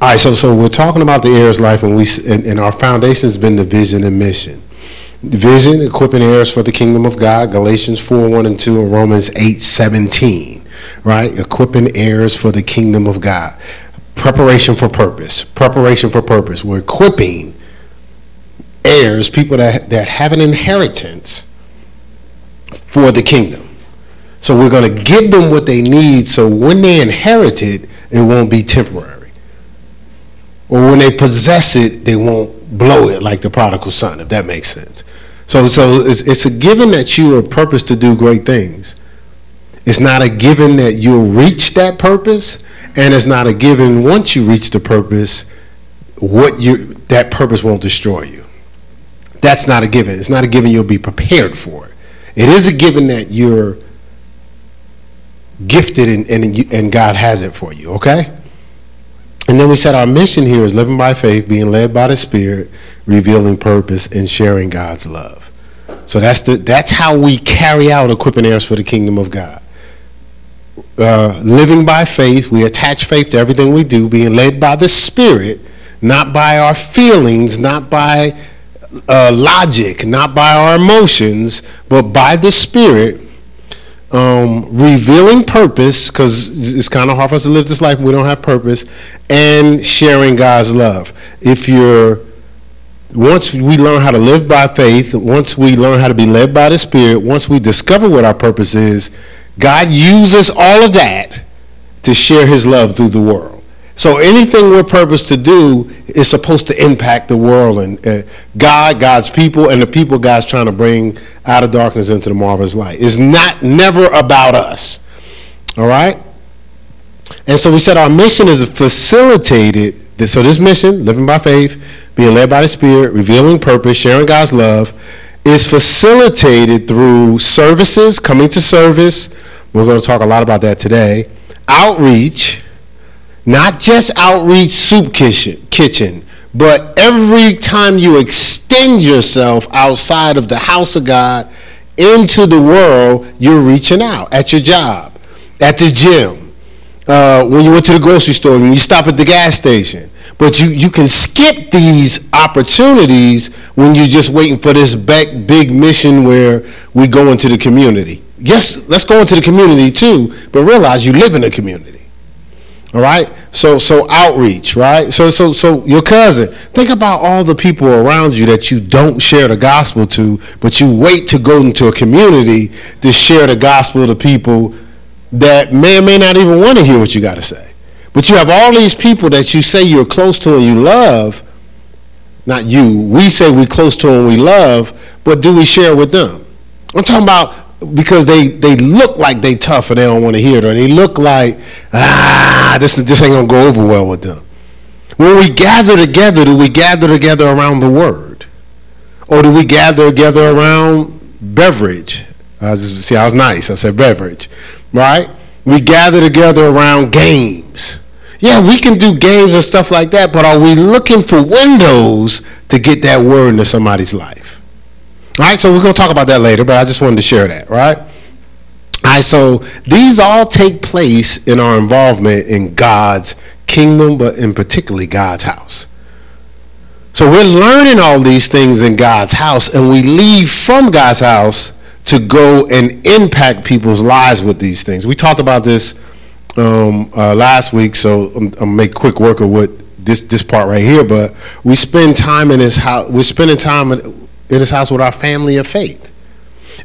All right, so so we're talking about the heirs life, and we and, and our foundation has been the vision and mission. Vision, equipping heirs for the kingdom of God, Galatians 4, 1 and 2, and Romans 8, 17, right? Equipping heirs for the kingdom of God. Preparation for purpose. Preparation for purpose. We're equipping heirs, people that, that have an inheritance for the kingdom. So we're going to give them what they need so when they inherit it, it won't be temporary. Or when they possess it, they won't blow it like the prodigal son, if that makes sense. So, so it's, it's a given that you are purposed to do great things. It's not a given that you'll reach that purpose, and it's not a given once you reach the purpose, what you that purpose won't destroy you. That's not a given. It's not a given you'll be prepared for it. It is a given that you're gifted and, and, and God has it for you, okay? And then we said our mission here is living by faith, being led by the Spirit, revealing purpose, and sharing God's love. So that's the that's how we carry out equipping heirs for the kingdom of God. Uh, living by faith, we attach faith to everything we do, being led by the Spirit, not by our feelings, not by uh, logic, not by our emotions, but by the Spirit, um, revealing purpose, because it's kind of hard for us to live this life when we don't have purpose, and sharing God's love. If you're once we learn how to live by faith, once we learn how to be led by the Spirit, once we discover what our purpose is, God uses all of that to share His love through the world. So anything we're purposed to do is supposed to impact the world and uh, God, God's people, and the people God's trying to bring out of darkness into the marvelous light. It's not never about us. All right? And so we said our mission is facilitated. So this mission, living by faith, being led by the Spirit, revealing purpose, sharing God's love, is facilitated through services, coming to service. We're going to talk a lot about that today. Outreach, not just outreach soup kitchen, kitchen, but every time you extend yourself outside of the house of God into the world, you're reaching out at your job, at the gym, uh, when you went to the grocery store, when you stop at the gas station. But you, you can skip these opportunities when you're just waiting for this big, big mission where we go into the community. Yes, let's go into the community too, but realize you live in a community. All right? So so outreach, right? So so so your cousin, think about all the people around you that you don't share the gospel to, but you wait to go into a community to share the gospel to people that may or may not even want to hear what you got to say. But you have all these people that you say you're close to and you love. Not you. We say we're close to and we love, but do we share with them? I'm talking about because they, they look like they tough and they don't want to hear it, or they look like, ah, this, this ain't to go over well with them. When we gather together, do we gather together around the word? Or do we gather together around beverage? I see, I was nice. I said beverage, right? We gather together around games. Yeah, we can do games and stuff like that, but are we looking for windows to get that word into somebody's life? All right, so we're going to talk about that later, but I just wanted to share that, right? All right, so these all take place in our involvement in God's kingdom, but in particularly God's house. So we're learning all these things in God's house, and we leave from God's house to go and impact people's lives with these things. We talked about this um, uh, last week, so I'm, I'm make quick work of what this this part right here. But we spend time in his house. We're spending time in, in his house with our family of faith,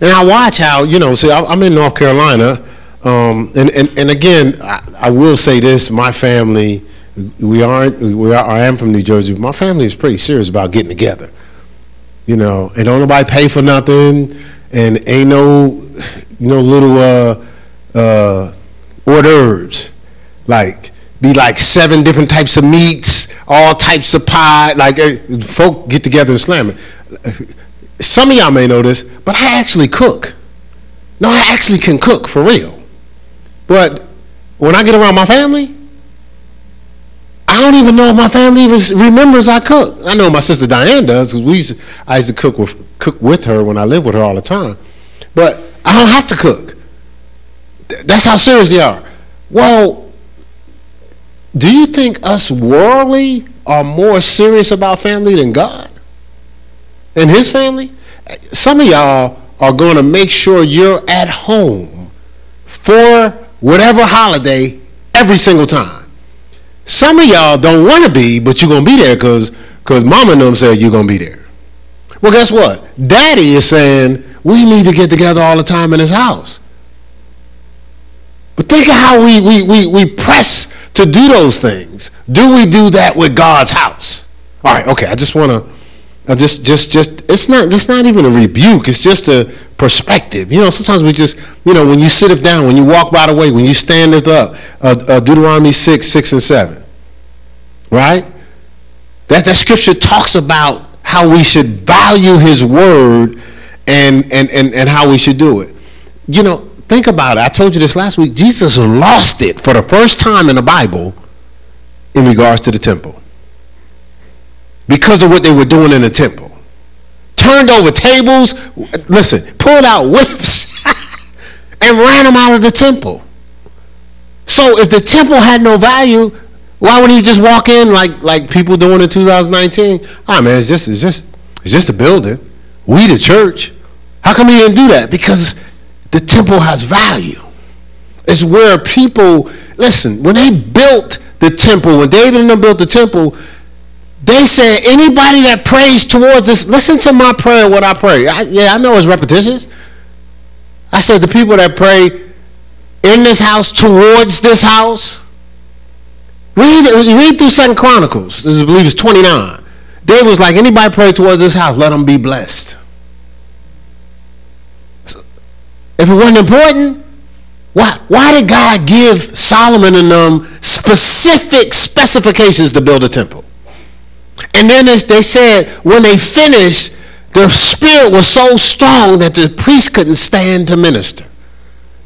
and I watch how you know. See, I'm in North Carolina, um, and, and and again, I, I will say this: my family, we aren't. We are. I am from New Jersey. But my family is pretty serious about getting together. You know, and don't nobody pay for nothing, and ain't no, know, little uh, uh, hors d'oeuvres, like be like seven different types of meats, all types of pie. Like eh, folk get together and slam it. Some of y'all may know this, but I actually cook. No, I actually can cook for real. But when I get around my family, I don't even know if my family even remembers I cook. I know my sister Diane does because we used to, I used to cook with cook with her when I lived with her all the time. But I don't have to cook. Th- That's how serious they are. Well, do you think us worldly are more serious about family than God and His family? Some of y'all are going to make sure you're at home for whatever holiday every single time. Some of y'all don't want to be, but you're going to be there because because mama and them said you're going to be there. Well, guess what? Daddy is saying we need to get together all the time in his house. But think of how we, we, we, we press to do those things. Do we do that with God's house? All right, okay, I just want to, Just, just, just, it's not, it's not even a rebuke. It's just a perspective. You know, sometimes we just, you know, when you sit it down, when you walk by the way, when you stand it up, uh, uh, Deuteronomy 6, 6 and 7, right? That, that scripture talks about how we should value his word and, and, and, and how we should do it. You know, think about it. I told you this last week. Jesus lost it for the first time in the Bible in regards to the temple because of what they were doing in the temple. Turned over tables, listen, pulled out whips and ran them out of the temple. So if the temple had no value, why would he just walk in like like people doing in 2019? Ah man, it's just it's just it's just a building. We the church. How come he didn't do that? Because the temple has value. It's where people listen, when they built the temple, when David and them built the temple, they said anybody that prays towards this, listen to my prayer, what I pray. I, yeah, I know it's repetitious. I said the people that pray in this house, towards this house. Read, read through Second Chronicles. This I believe it's 29. David was like, anybody pray towards this house, let them be blessed. If it wasn't important, why, why did God give Solomon and them specific specifications to build a temple? And then as they said when they finished, the spirit was so strong that the priest couldn't stand to minister.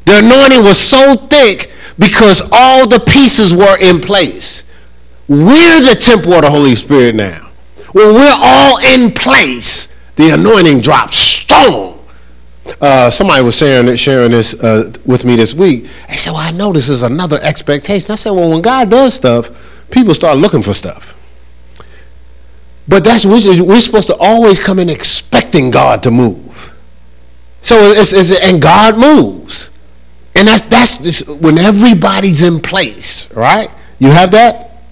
The anointing was so thick because all the pieces were in place. We're the temple of the Holy Spirit now. When we're all in place, the anointing drops strong uh, somebody was sharing sharing this uh, with me this week. They said, "Well, I know this is another expectation." I said, "Well, when God does stuff, people start looking for stuff." But that's we're supposed to always come in expecting God to move. So it's, it's and God moves, and that's that's when everybody's in place, right? You have that.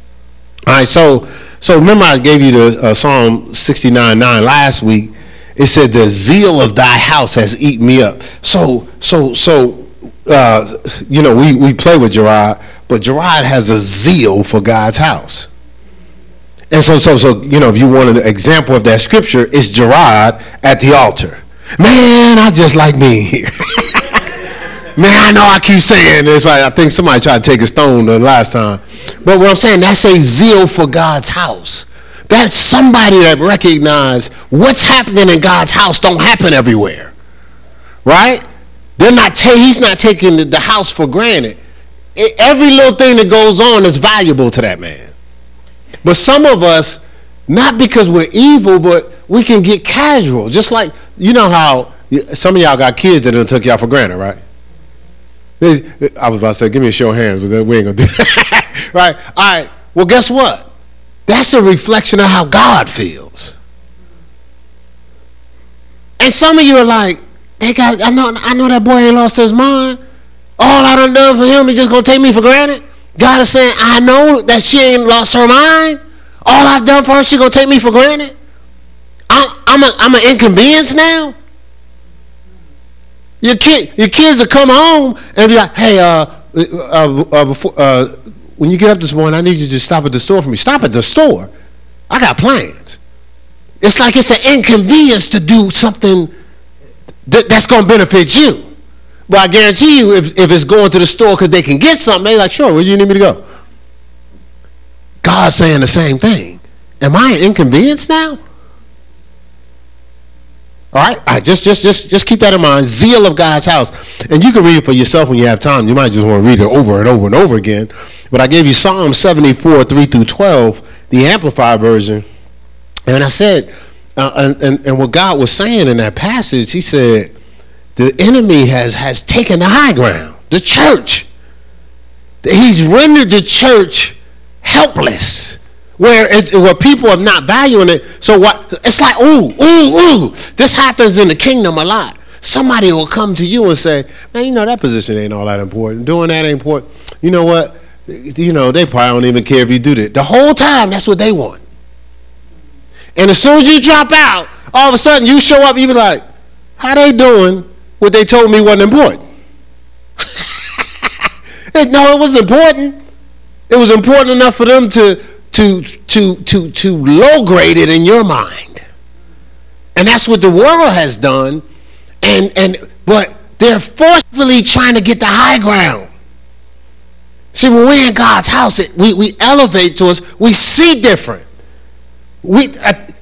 All right. So so remember, I gave you the uh, Psalm sixty nine nine last week it said the zeal of thy house has eaten me up. So, so, so, uh, you know, we, we play with Gerard, but Gerard has a zeal for God's house. And so, so, so, you know, if you want an example of that scripture, it's Gerard at the altar. Man, I just like being here. Man, I know I keep saying this. Right? I think somebody tried to take a stone the last time. But what I'm saying, that's a zeal for God's house. That's somebody that recognize what's happening in God's house don't happen everywhere. Right? They're not ta- he's not taking the, the house for granted. It, every little thing that goes on is valuable to that man. But some of us, not because we're evil, but we can get casual. Just like, you know how some of y'all got kids that done took y'all for granted, right? I was about to say, give me a show of hands, but we ain't gonna do that. right? All right. Well, guess what? That's a reflection of how God feels. And some of you are like, they got I know I know that boy ain't lost his mind. All I done done for him, he just gonna take me for granted. God is saying, I know that she ain't lost her mind. All I've done for her, she gonna take me for granted. I'm I'm a, I'm an inconvenience now. Your kid, your kids will come home and be like, hey, uh, uh, uh, before, uh, when you get up this morning, I need you to stop at the store for me. Stop at the store. I got plans. It's like it's an inconvenience to do something that, that's to benefit you. But I guarantee you, if, if it's going to the store because they can get something, they're like, sure, where do you need me to go? God's saying the same thing. Am I an inconvenience now? All right, all right. Just, just, just, just keep that in mind. Zeal of God's house, and you can read it for yourself when you have time. You might just want to read it over and over and over again. But I gave you Psalm 74, 3 through 12, the Amplified version. And I said, uh, and, and, and what God was saying in that passage, he said, the enemy has, has taken the high ground, the church. He's rendered the church helpless. Where, where people are not valuing it. So what? It's like, ooh, ooh, ooh. This happens in the kingdom a lot. Somebody will come to you and say, man, you know, that position ain't all that important. Doing that ain't important. You know what? You know, they probably don't even care if you do that. The whole time, that's what they want. And as soon as you drop out, all of a sudden you show up, you be like, how they doing what they told me wasn't important? no, it was important. It was important enough for them to to to to to low grade it in your mind. And that's what the world has done. And and but they're forcefully trying to get the high ground. See, when we're in God's house, it, we, we elevate to us, we see different. We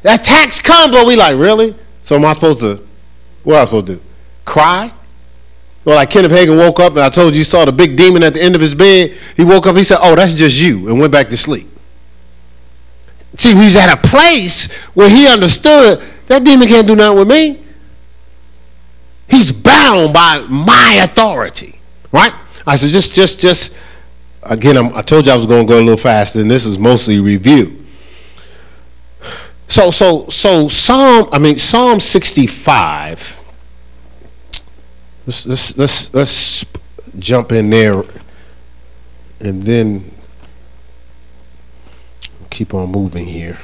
attacks come, but we like, really? So am I supposed to what am I supposed to do? Cry? Well, like Kenneth Hagin woke up and I told you he saw the big demon at the end of his bed. He woke up, he said, Oh, that's just you, and went back to sleep. See, he was at a place where he understood that demon can't do nothing with me. He's bound by my authority. Right? I said, just, just, just, again, I'm, i told you I was going to go a little faster, and this is mostly review. So, so, so Psalm, I mean, Psalm 65 Let's, let's, let's, jump in there and then keep on moving here.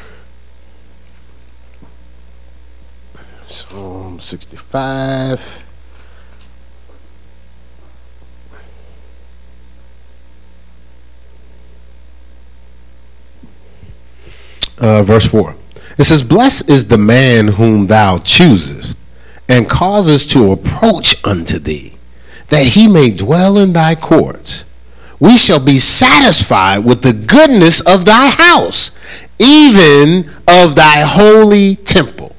Psalm 65. Uh, verse 4. It says, Blessed is the man whom thou choosest and cause us to approach unto thee, that he may dwell in thy courts. We shall be satisfied with the goodness of thy house, even of thy holy temple.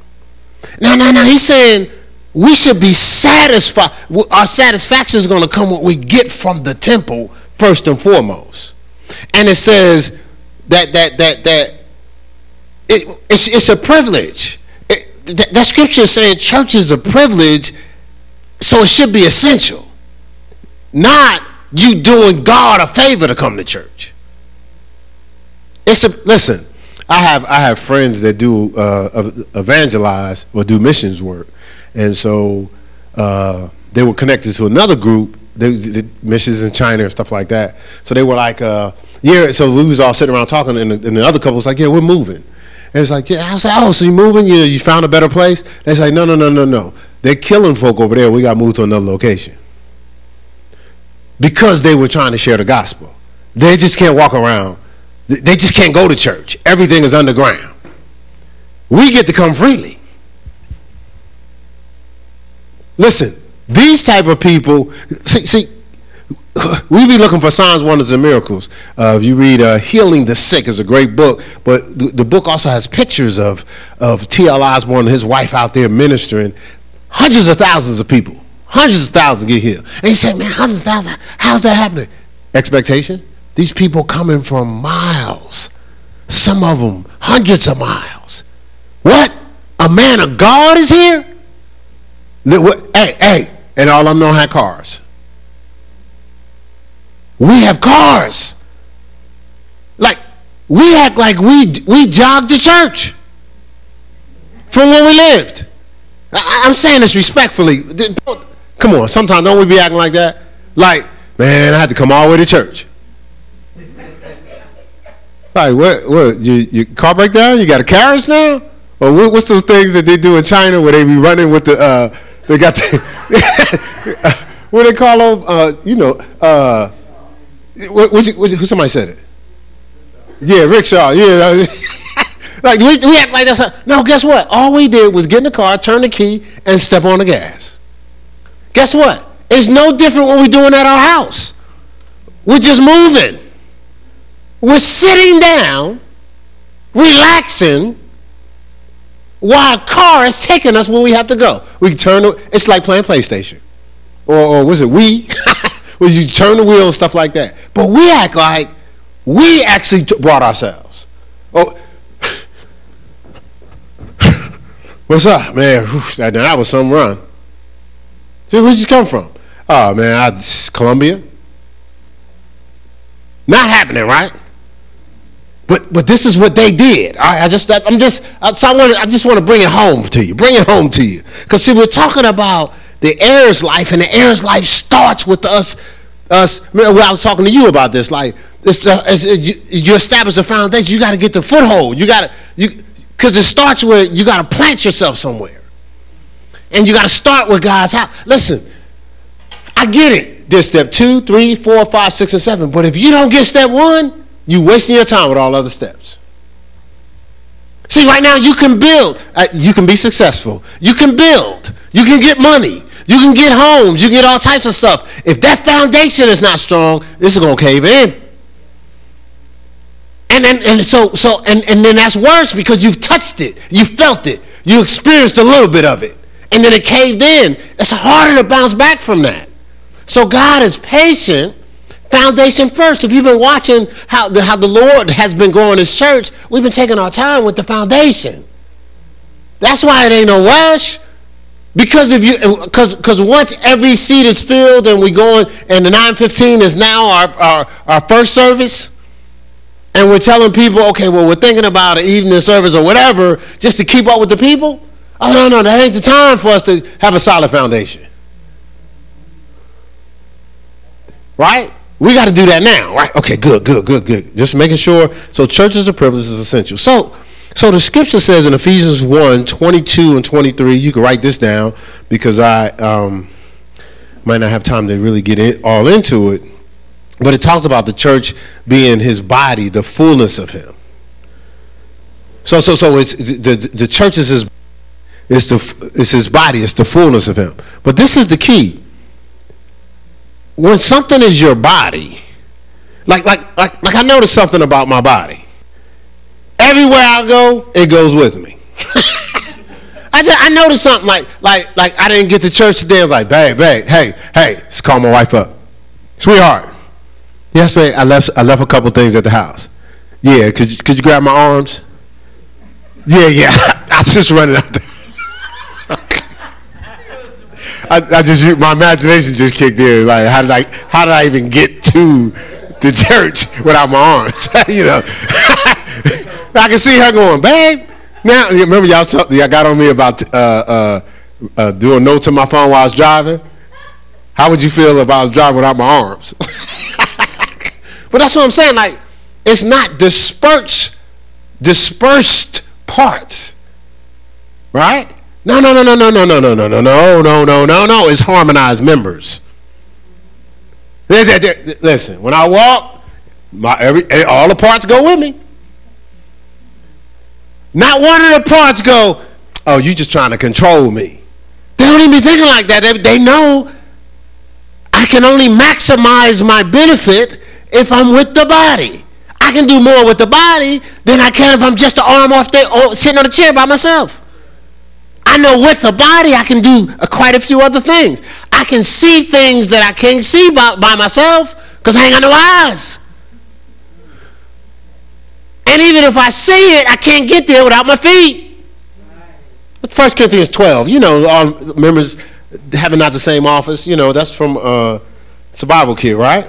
Now, now, now, he's saying we should be satisfied. Our satisfaction is going to come what we get from the temple first and foremost. And it says that that that that it, it's, it's a privilege that, that scripture is saying church is a privilege, so it should be essential. Not you doing God a favor to come to church. It's a listen. I have I have friends that do uh, evangelize or do missions work, and so uh, they were connected to another group. They missions in China and stuff like that. So they were like, uh, yeah. So we was all sitting around talking, and the, and the other couple was like, yeah, we're moving. And it's like, yeah, I was like, oh, so you moving? You you found a better place? They say, no, no, no, no, no. They're killing folk over there. We got moved to another location because they were trying to share the gospel. They just can't walk around. They just can't go to church. Everything is underground. We get to come freely. Listen, these type of people. See, see we be looking for signs, wonders, and miracles. Uh, if you read uh, "Healing the Sick" is a great book, but the, the, book also has pictures of of T.L. Osborn and his wife out there ministering. Hundreds of thousands of people, hundreds of thousands get healed. And you say, "Man, hundreds of thousands? How's that happening?" Expectation. These people coming from miles, some of them hundreds of miles. What? A man of God is here? Hey, hey, and all of them don't have cars. We have cars. Like we act like we we jog to church from where we lived. I, am saying this respectfully. Come on, sometimes don't we be acting like that? Like, man, I had to come all the way to church. Like, what? What? You, your car break down? You got a carriage now? Or what, what's those things that they do in China where they be running with the? Uh, they got the. what they call them? Uh, you know. Uh, what, what, what, who somebody said it? Yeah, rickshaw. Yeah. like we, we act like that's a, no. Guess what? All we did was get in the car, turn the key, and step on the gas. Guess what? It's no different what we're doing at our house. We're just moving. We're sitting down, relaxing, while a car is taking us where we have to go. We turn. It, it's like playing PlayStation, or, or was it we? was you turn the wheel and stuff like that. But we act like we actually t- brought ourselves. Oh, what's up, man? That, that was some run. Where'd you come from? Oh man, I Columbia. Not happening, right? but but this is what they did. I just I'm just so I want I just want to bring it home to you. Bring it home to you. Because see, we're talking about the heir's life, and the heir's life starts with us. Us. Remember, I was talking to you about this. Like, it's, the, it's you, you establish the foundation. You got to get the foothold. You got to you because it starts with you got to plant yourself somewhere, and you got to start with God's house. Listen, I get it. There's step two, three, four, five, six, and seven. But if you don't get step one, you're wasting your time with all other steps. See, right now you can build. Uh, you can be successful. You can build. You can get money. You can get homes. You can get all types of stuff. If that foundation is not strong, this is going to cave in. And, and, and so, so and, and then that's worse because you've touched it. You felt it. You experienced a little bit of it. And then it caved in. It's harder to bounce back from that. So God is patient Foundation first. If you've been watching how the, how the Lord has been growing His church, we've been taking our time with the foundation. That's why it ain't no rush. Because if you, because once every seat is filled and we going, and the 915 is now our, our, our first service, and we're telling people, okay, well, we're thinking about an evening service or whatever, just to keep up with the people. Oh, no, no, that ain't the time for us to have a solid foundation. Right? We got to do that now, right? Okay, good, good, good, good. Just making sure. So churches of privilege is essential. So, so the scripture says in Ephesians 1, 22 and 23, you can write this down because I um, might not have time to really get in, all into it. But it talks about the church being his body, the fullness of him. So, so, so it's the, the church is his, it's, the, it's his body, it's the fullness of him. But this is the key when something is your body, like like like like I noticed something about my body. Everywhere I go, it goes with me. I just I noticed something like like like I didn't get to church today. I was like, babe, babe, hey, hey, let's call my wife up. Sweetheart. Yesterday I left I left a couple things at the house. Yeah, could you, could you grab my arms? Yeah, yeah. I was just running out there. I, I just my imagination just kicked in. Like, how did I how did I even get to the church without my arms? you know, I can see her going, babe. Now, remember y'all talk, y'all got on me about uh, uh, uh, doing notes on my phone while I was driving. How would you feel if I was driving without my arms? but that's what I'm saying. Like, it's not dispersed, dispersed parts, right? No, no, no, no, no, no, no, no, no, no, no, no, no, no, no. It's harmonized members. Listen, when I walk, my every all the parts go with me. Not one of the parts go, oh, you just trying to control me. They don't even be thinking like that. They, they know I can only maximize my benefit if I'm with the body. I can do more with the body than I can if I'm just an arm off there or sitting on a chair by myself. I know with the body I can do uh, quite a few other things. I can see things that I can't see by, by myself because I ain't got no eyes. And even if I see it, I can't get there without my feet. First Corinthians 12, you know, all members having not the same office, you know, that's from uh, Bible kid, right?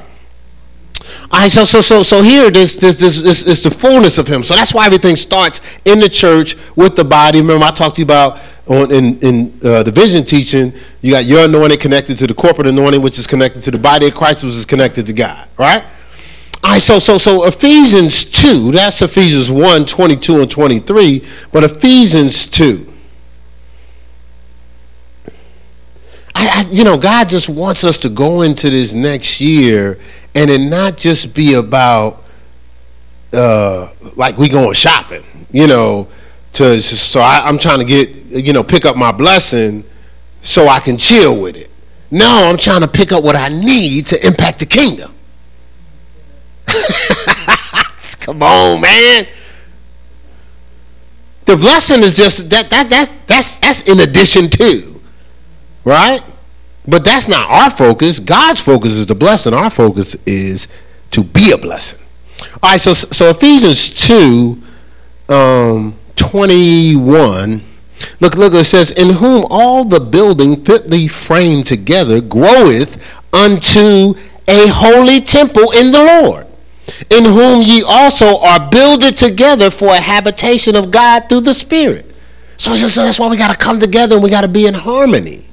All right, so so so so here this this this this is the fullness of him. So that's why everything starts in the church with the body. Remember, I talked to you about on in, in uh, the vision teaching, you got your anointing connected to the corporate anointing, which is connected to the body of Christ, which is connected to God, right? Right, so so so Ephesians 2, that's Ephesians 1, 22 and 23, but Ephesians 2. I, I, you know, God just wants us to go into this next year and it not just be about uh, like we going shopping, you know, to so I, I'm trying to get you know pick up my blessing so I can chill with it. No, I'm trying to pick up what I need to impact the kingdom. Come on, man. The blessing is just that that that that's that's in addition to, right? But that's not our focus. God's focus is the blessing. Our focus is to be a blessing. All right, so so Ephesians two. Um, 21. Look, look, it says, In whom all the building fitly framed together groweth unto a holy temple in the Lord. In whom ye also are builded together for a habitation of God through the Spirit. So, so that's why we got to come together and we got to be in harmony.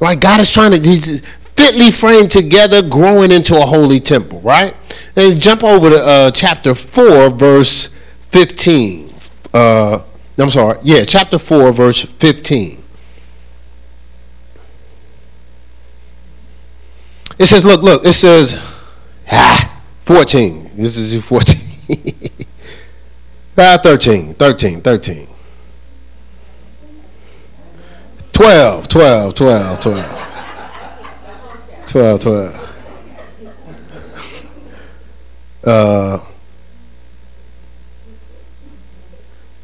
Right? God is trying to he's fitly framed together, growing into a holy temple, right? And jump over to uh, chapter 4, verse 15. Uh, I'm sorry, yeah, chapter 4, verse 15. It says, look, look, it says, ah, 14. This is 14. ah, 13, 13, 13. 12, 12, 12, 12. 12, 12. Uh,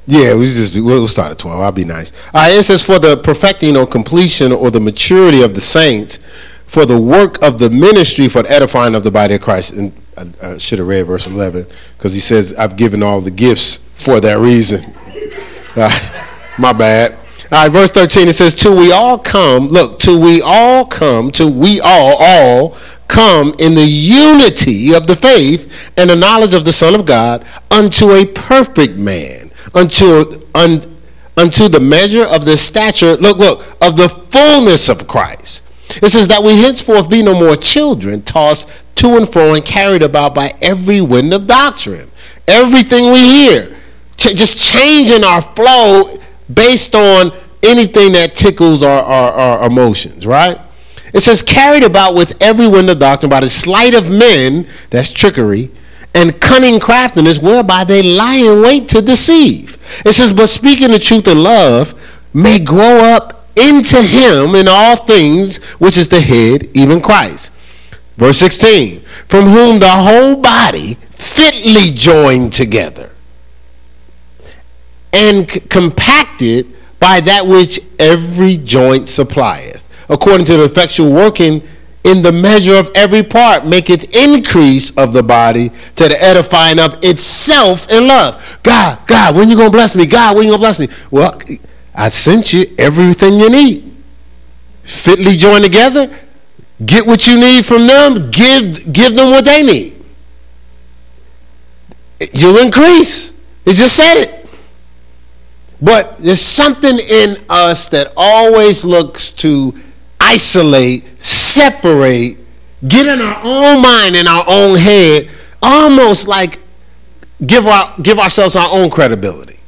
yeah, we just we'll start at 12. I'll be nice. All right, it says for the perfecting or completion or the maturity of the saints, for the work of the ministry, for the edifying of the body of Christ. And I, I should have read verse 11 because he says, I've given all the gifts for that reason. Uh, my bad. All right, verse 13, it says, Till we all come, look, till we all come, till we all, all come in the unity of the faith and the knowledge of the Son of God unto a perfect man, unto, un, unto the measure of the stature, look, look, of the fullness of Christ. It says that we henceforth be no more children, tossed to and fro and carried about by every wind of doctrine. Everything we hear, ch- just changing our flow based on anything that tickles our, our, our emotions, right? It says, carried about with every wind of doctrine by the sleight of men, that's trickery, and cunning craftiness, whereby they lie in wait to deceive. It says, but speaking the truth in love may grow up into him in all things, which is the head, even Christ. Verse 16, from whom the whole body fitly joined together and c- compacted by that which every joint supplieth, according to the effectual working in the measure of every part, maketh increase of the body to the edifying of itself in love. God, God, when you gonna bless me? God, when you gonna bless me? Well, I sent you everything you need. Fitly joined together. Get what you need from them. Give give them what they need. You'll increase. It just said it. But there's something in us that always looks to isolate, separate, get in our own mind, in our own head, almost like give, our, give ourselves our own credibility.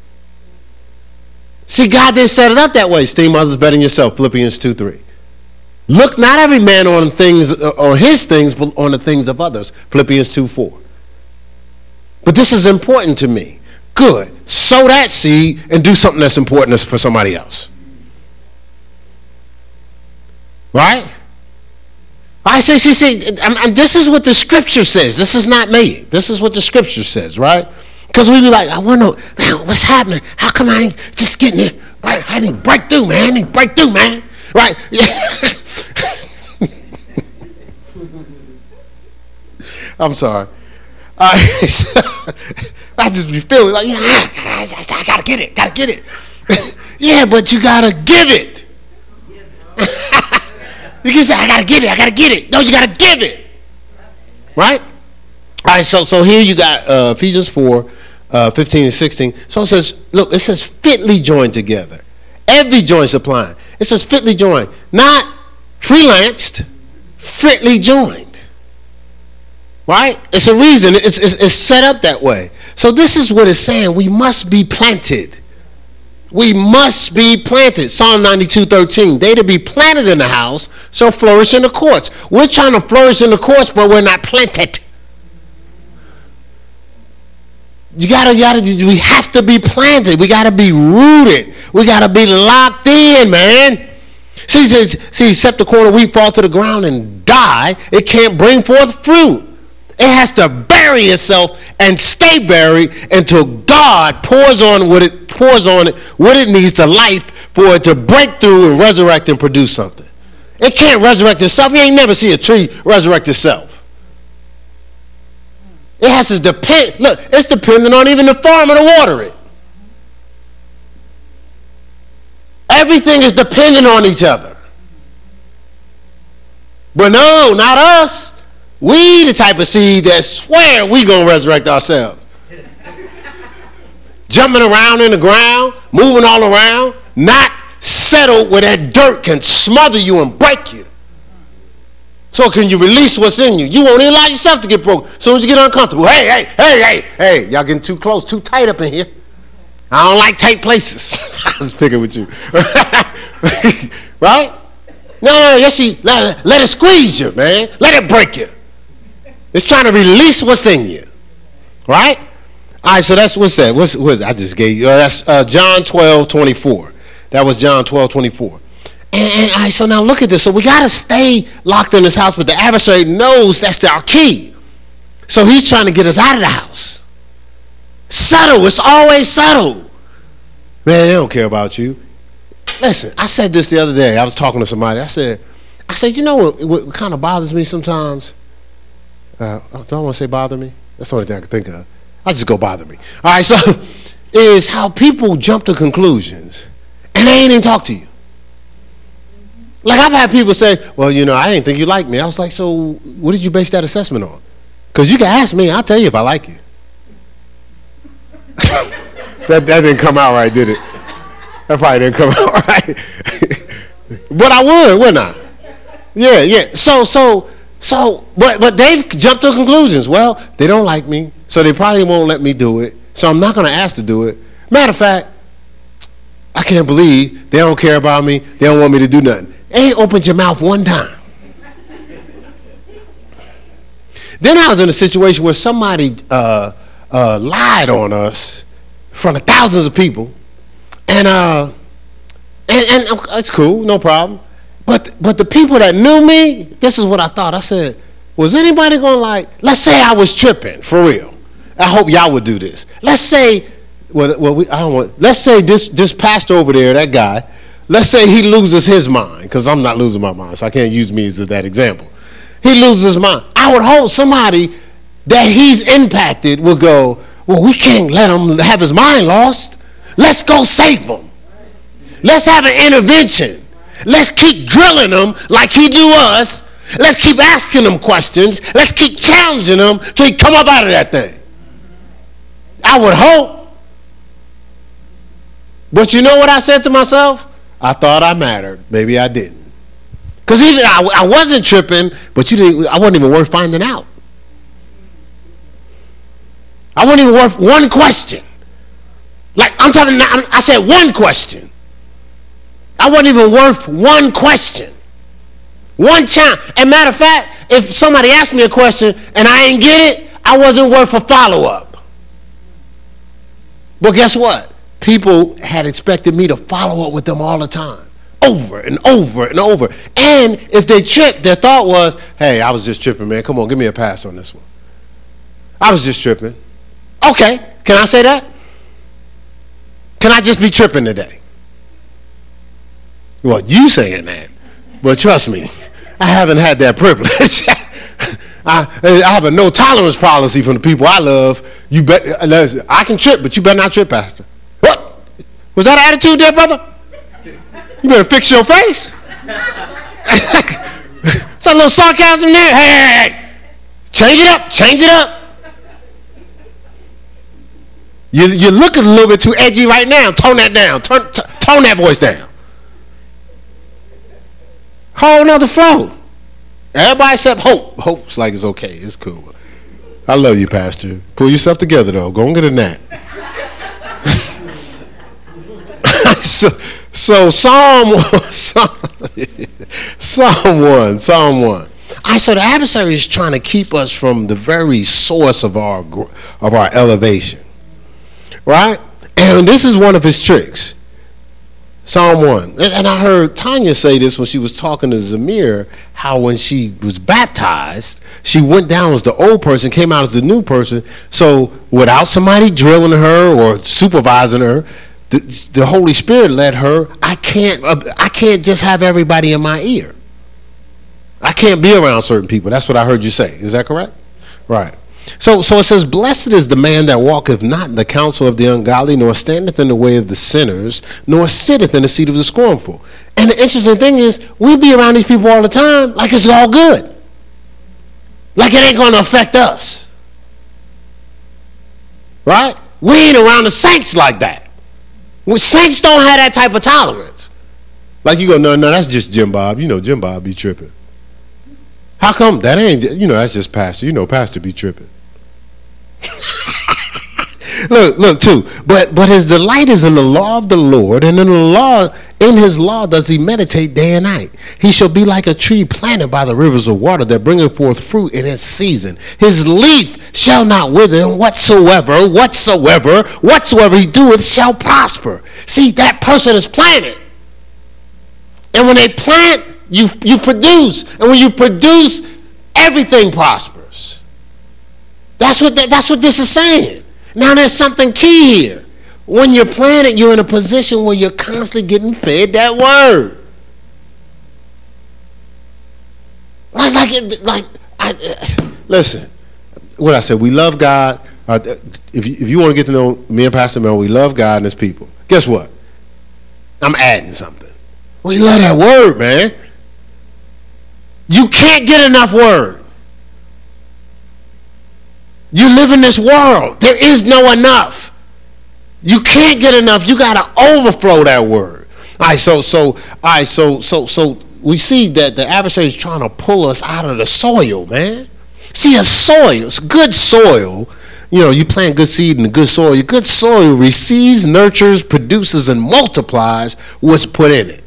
See, God didn't set it up that way. Esteem others better than yourself, Philippians 2 3. Look not every man on things on his things, but on the things of others, Philippians 2 4. But this is important to me. Good sow that seed and do something that's important for somebody else. Right? I say, see, see, and, and this is what the scripture says. This is not me. This is what the scripture says, right? Because we be like, I wonder, man, what's happening? How come I ain't just getting it? Right? I need breakthrough, man. I need breakthrough, man. Right? I'm sorry. Uh, I just be feeling like, yeah, I, gotta get it, gotta get it. yeah, but you gotta give it. you can say, I gotta get it, I gotta get it. No, you gotta give it. Right? All right, so so here you got uh, Ephesians 4, uh, 15 and 16. So it says, look, it says fitly joined together. Every joint supplying. It says fitly joined. Not freelanced, fitly joined. Right? It's a reason. It's, it's, it's set up that way. So this is what it's saying. We must be planted. We must be planted. Psalm 92, 13. They to be planted in the house shall flourish in the courts. We're trying to flourish in the courts, but we're not planted. You gotta, you gotta, we have to be planted. We gotta be rooted. We gotta be locked in, man. See, see, except the corn of wheat fall to the ground and die, it can't bring forth fruit. It has to bury itself and stay buried until God pours on what it pours on it what it needs to life for it to break through and resurrect and produce something. It can't resurrect itself. You ain't never see a tree resurrect itself. It has to depend. Look, it's dependent on even the farmer to water it. Everything is dependent on each other. But no, not us. We the type of seed that swear we gonna resurrect ourselves. Jumping around in the ground, moving all around, not settled where that dirt can smother you and break you. So can you release what's in you? You won't even allow yourself to get broken. As soon as you get uncomfortable, hey, hey, hey, hey, hey, y'all getting too close, too tight up in here. I don't like tight places. I was picking with you. right? No, no, yes, she, let, let it squeeze you, man. Let it break you. It's trying to release what's in you. Right? All right, so that's what's that? What's, what's I just gave you? Uh, that's uh, John 12, 24. That was John 12, 24. And, and all right, so now look at this. So we got to stay locked in this house, but the adversary knows that's our key. So he's trying to get us out of the house. Subtle. It's always subtle. Man, they don't care about you. Listen, I said this the other day. I was talking to somebody. I said, I said, you know what, what kind of bothers me sometimes? Uh, do I want to say bother me? That's the only thing I can think of. I just go bother me. All right, so is how people jump to conclusions and they ain't even talk to you. Like I've had people say, "Well, you know, I didn't think you liked me." I was like, "So, what did you base that assessment on?" Because you can ask me, I'll tell you if I like you. That that didn't come out right, did it? That probably didn't come out right. but I would, wouldn't I? Yeah, yeah. So, so, so, but but they've jumped to conclusions. Well, they don't like me, so they probably won't let me do it. So I'm not going to ask to do it. Matter of fact, I can't believe they don't care about me. They don't want me to do nothing. Ain't opened your mouth one time. then I was in a situation where somebody uh, uh, lied on us in front of thousands of people, and uh, and, and it's cool, no problem. But but the people that knew me, this is what I thought. I said, was anybody gonna like? Let's say I was tripping for real. I hope y'all would do this. Let's say, well, well we, I don't want. Let's say this this pastor over there, that guy Let's say he loses his mind, because I'm not losing my mind, so I can't use me as that example. He loses his mind. I would hope somebody that he's impacted will go, well, we can't let him have his mind lost. Let's go save him. Let's have an intervention. Let's keep drilling him like he do us. Let's keep asking him questions. Let's keep challenging him till he come up out of that thing. I would hope. But you know what I said to myself? I thought I mattered. Maybe I didn't. Because even I, I wasn't tripping, but you didn't. I wasn't even worth finding out. I wasn't even worth one question. Like I'm talking. I said one question. I wasn't even worth one question. One chance. And matter of fact, if somebody asked me a question and I didn't get it, I wasn't worth a follow up. But guess what? people had expected me to follow up with them all the time, over and over and over. And if they tripped, their thought was, hey, I was just tripping, man. Come on, give me a pass on this one. I was just tripping. Okay, can I say that? Can I just be tripping today? Well, you saying that, but trust me, I haven't had that privilege. I, I have a no tolerance policy from the people I love. You bet I can trip, but you better not trip, Pastor. What was that attitude there, brother? You better fix your face. Is that a little sarcasm there? Hey, hey, hey. Change it up. Change it up. You, you're looking a little bit too edgy right now. Tone that down. Turn, t- tone that voice down. Whole nother flow. Everybody except Hope. Hope's like it's okay. It's cool. I love you, Pastor. Pull yourself together, though. Go and get a nap. so, so Psalm, Psalm, Psalm 1, Psalm 1. I so the adversary is trying to keep us from the very source of our of our elevation. Right? And this is one of his tricks. Psalm 1. And I heard Tanya say this when she was talking to Zamir, how when she was baptized, she went down as the old person, came out as the new person. So without somebody drilling her or supervising her, the, the Holy Spirit led her. I can't. Uh, I can't just have everybody in my ear. I can't be around certain people. That's what I heard you say. Is that correct? Right. So, so it says, Blessed is the man that walketh not in the counsel of the ungodly, nor standeth in the way of the sinners, nor sitteth in the seat of the scornful. And the interesting thing is, we be around these people all the time like it's all good. Like it ain't going to affect us. Right? We ain't around the saints like that. Well, saints don't have that type of tolerance. Like you go, no, no, that's just Jim Bob. You know, Jim Bob be tripping. How come that ain't? You know, that's just pastor. You know, pastor be tripping. look, look too. But but his delight is in the law of the Lord, and in the law, in his law does he meditate day and night. He shall be like a tree planted by the rivers of water that bringeth forth fruit in its season. His leaf shall not wither, and whatsoever, whatsoever, whatsoever he doeth shall prosper. See, that person is planted. And when they plant, you, you produce. And when you produce, everything prospers. That's what, that's what this is saying. Now, there's something key here. When you're planted, you're in a position where you're constantly getting fed that word. Like, like, like I, uh, listen, what I said, we love God. Uh, if, you, if you want to get to know me and Pastor Mel, we love God and his people. Guess what? I'm adding something. We love that word, man. You can't get enough word. You live in this world. There is no enough. You can't get enough. You got to overflow that word. All right, so so all right, so so so we see that the adversary is trying to pull us out of the soil, man. See, a soil, it's good soil. You know, you plant good seed in the good soil. Your good soil receives, nurtures, produces, and multiplies what's put in it.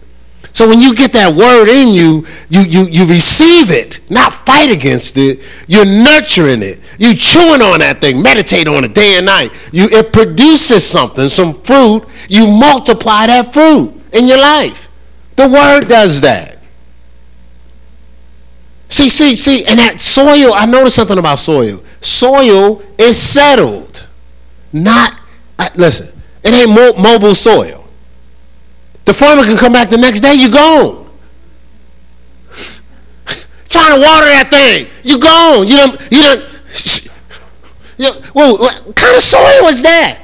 So when you get that word in you, you, you, you receive it, not fight against it. You're nurturing it. You chewing on that thing, meditate on it day and night. You, it produces something, some fruit. You multiply that fruit in your life. The word does that. See, see, see, and that soil, I noticed something about soil. Soil is settled, not, uh, listen, it ain't mo- mobile soil. The farmer can come back the next day, you gone. Trying to water that thing, you gone. You don't, you don't, you well, what kind of soil was that?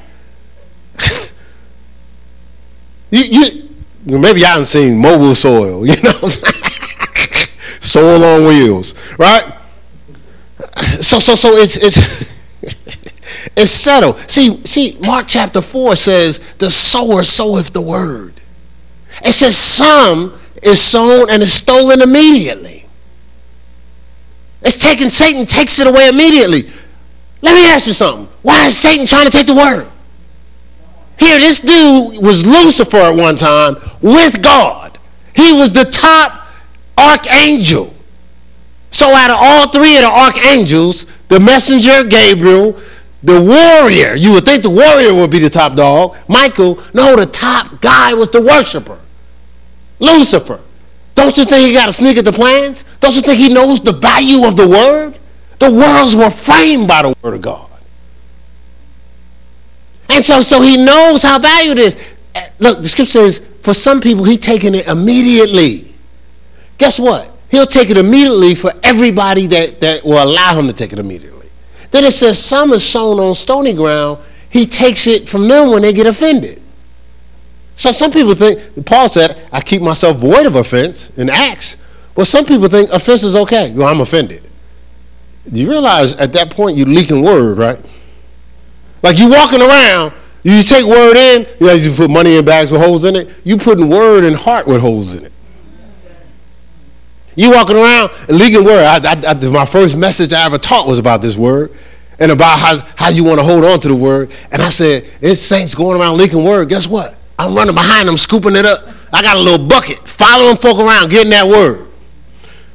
you, you, maybe y'all haven't seen mobile soil, you know Soil on wheels, right? So, so, so it's, it's, it's settled. See, see, Mark chapter 4 says, the sower soweth the word. It says some is sown and is stolen immediately. It's taken, Satan takes it away immediately. Let me ask you something. Why is Satan trying to take the word? Here, this dude was Lucifer at one time with God. He was the top archangel. So out of all three of the archangels, the messenger, Gabriel, the warrior, you would think the warrior would be the top dog. Michael, no, the top guy was the worshiper. Lucifer. Don't you think he got a sneak at the plans? Don't you think he knows the value of the word? The worlds were framed by the word of God. And so, so he knows how valued it is. Eh, look, the scripture says, for some people, he's taking it immediately. Guess what? He'll take it immediately for everybody that, that will allow him to take it immediately. Then it says, some is sown on stony ground. He takes it from them when they get offended. So some people think, Paul said, I keep myself void of offense in Acts. Well, some people think offense is okay. Well, I'm offended. Do you realize at that point you're leaking word, right? Like you walking around, you take word in, you know, you put money in bags with holes in it. You putting word in heart with holes in it. You walking around leaking word. I, I, I, my first message I ever taught was about this word and about how, how you want to hold on to the word. And I said, it's saints going around leaking word. Guess what? I'm running behind them, scooping it up. I got a little bucket, following folk around, getting that word.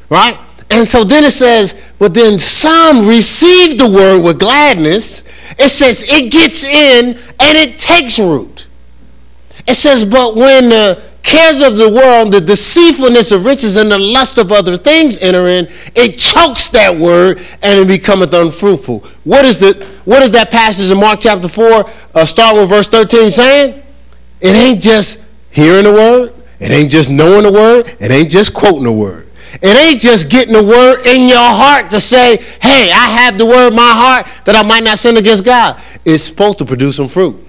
Right? And so then it says, but then some receive the word with gladness. It says it gets in and it takes root. It says, but when the cares of the world, the deceitfulness of riches, and the lust of other things enter in, it chokes that word and it becometh unfruitful. What is the what is that passage in Mark chapter 4, uh, start with verse 13 saying? It ain't just hearing the word. It ain't just knowing the word. It ain't just quoting the word. It ain't just getting the word in your heart to say, hey, I have the word in my heart that I might not sin against God. It's supposed to produce some fruit.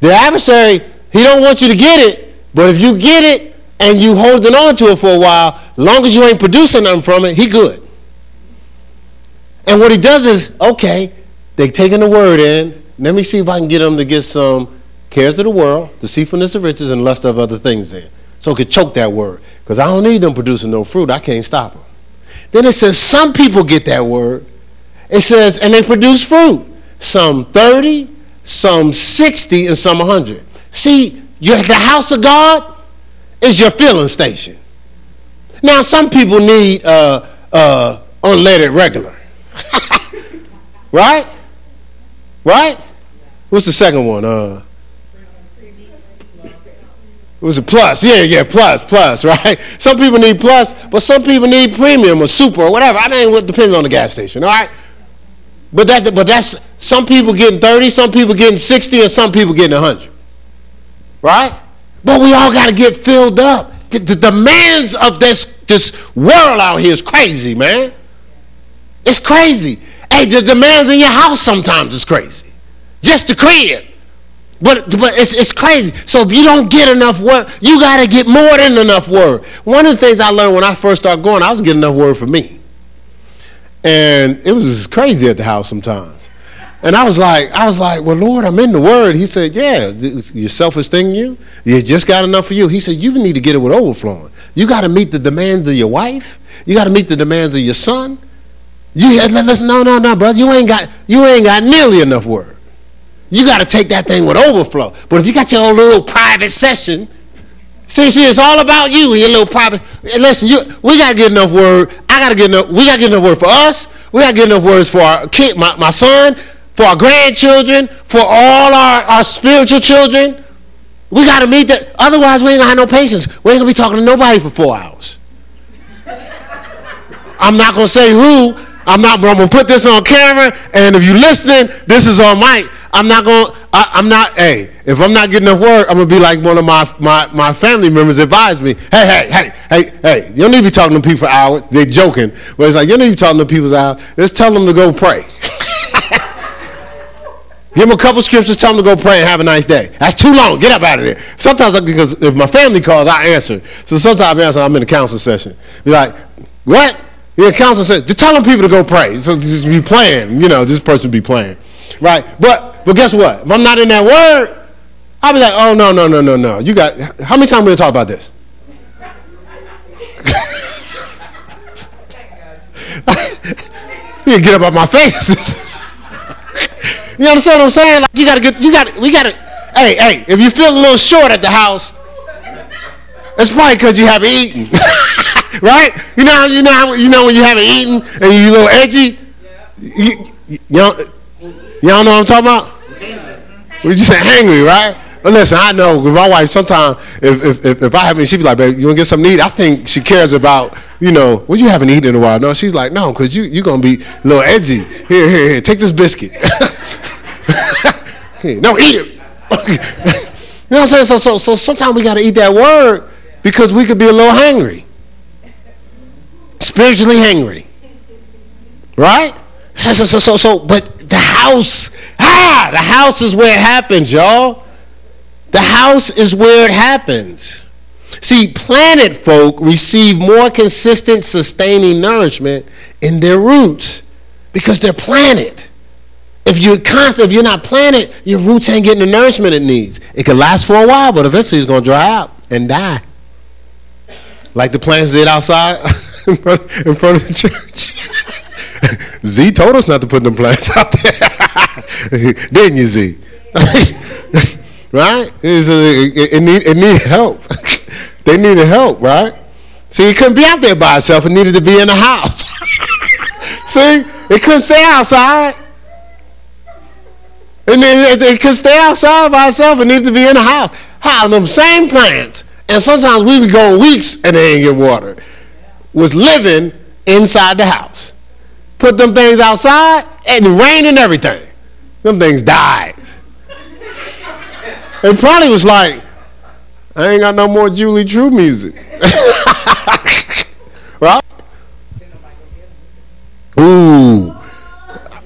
The adversary, he don't want you to get it, but if you get it and you holding on to it for a while, long as you ain't producing nothing from it, he good. And what he does is, okay, they taking the word in. Let me see if I can get them to get some cares of the world, deceitfulness of riches, and lust of other things in. So it could choke that word. Because I don't need them producing no fruit. I can't stop them. Then it says some people get that word. It says, and they produce fruit. Some 30, some 60, and some 100. See, the house of God is your filling station. Now, some people need uh, uh, unleaded regular. right? Right? What's the second one? Uh, it was a plus. Yeah, yeah, plus, plus, right? Some people need plus, but some people need premium or super or whatever. I mean, it depends on the gas station, all right? But that, but that's some people getting 30, some people getting 60, and some people getting 100. Right? But we all got to get filled up. The demands of this, this world out here is crazy, man. It's crazy. Hey, the demands in your house sometimes is crazy. Just the crib. But, but it's, it's crazy. So if you don't get enough word, you got to get more than enough word. One of the things I learned when I first started going, I was getting enough word for me. And it was crazy at the house sometimes. And I was like, I was like, well, Lord, I'm in the Word. He said, yeah, your self-esteem you. You just got enough for you. He said, you need to get it with overflowing. You got to meet the demands of your wife. You got to meet the demands of your son. You listen, no, no, no, brother. You ain't got, you ain't got nearly enough word. You got to take that thing with overflow. But if you got your own little private session, see, see, it's all about you and your little private. Listen, you, we got to get enough word. I got to get enough. We got to get enough word for us. We got to get enough words for our kid, my, my son, for our grandchildren, for all our, our spiritual children. We got to meet that. Otherwise, we ain't going to have no patience. We ain't going to be talking to nobody for four hours. I'm not going to say who. I'm not, but I'm to put this on camera. And if you're listening, this is on mic. I'm not gonna. I'm not. Hey, if I'm not getting enough word, I'm gonna be like one of my my my family members advised me. Hey, hey, hey, hey, hey. You don't need to be talking to people for hours. They're joking, but it's like you don't need to be talking to people for hours. Just tell them to go pray. Give them a couple scriptures, tell them to go pray and have a nice day. That's too long. Get up out of there. Sometimes, because if my family calls, I answer. So sometimes I answer, I'm in a counseling session. Be like, what? Yeah, counselor said, Just tell them people to go pray. So just be playing. You know, this person be playing. Right? But but guess what? If I'm not in that word, I'll be like, oh, no, no, no, no, no. You got, how many times we to talk about this? you get up out my face. you understand what I'm saying? Like you gotta get, you gotta, we gotta, hey, hey, if you feel a little short at the house, it's probably because you haven't eaten. right? You know, you know, you know when you haven't eaten and you're a little edgy? You, you, you know, Y'all know what I'm talking about? We just say hangry, right? But listen, I know with my wife, sometimes if, if, if, if I haven't, she'd be like, babe, you want to get something to eat? I think she cares about, you know, what you haven't eaten in a while. No, she's like, no, because you, you're going to be a little edgy. Here, here, here, take this biscuit. here, no, eat it. you know what I'm saying? So, so, so sometimes we got to eat that word because we could be a little hungry. Spiritually hungry. Right? So, so, so, so, but the house, ah, the house is where it happens, y'all. The house is where it happens. See, planet folk receive more consistent, sustaining nourishment in their roots because they're planted. If you're constant, if you're not planted, your roots ain't getting the nourishment it needs. It can last for a while, but eventually it's to dry out and die. Like the plants did outside in front of the church. Z told us not to put them plants out there, didn't you, Z? right? It, it, need, it needed help. they needed help, right? See, it couldn't be out there by itself. It needed to be in the house. See, it couldn't stay outside. And then it, it could stay outside by itself. It needed to be in the house. How them same plants, and sometimes we would go weeks and they ain't get water, was living inside the house put them things outside, and rain and everything. Them things died. It probably was like, I ain't got no more Julie True music. right? Ooh.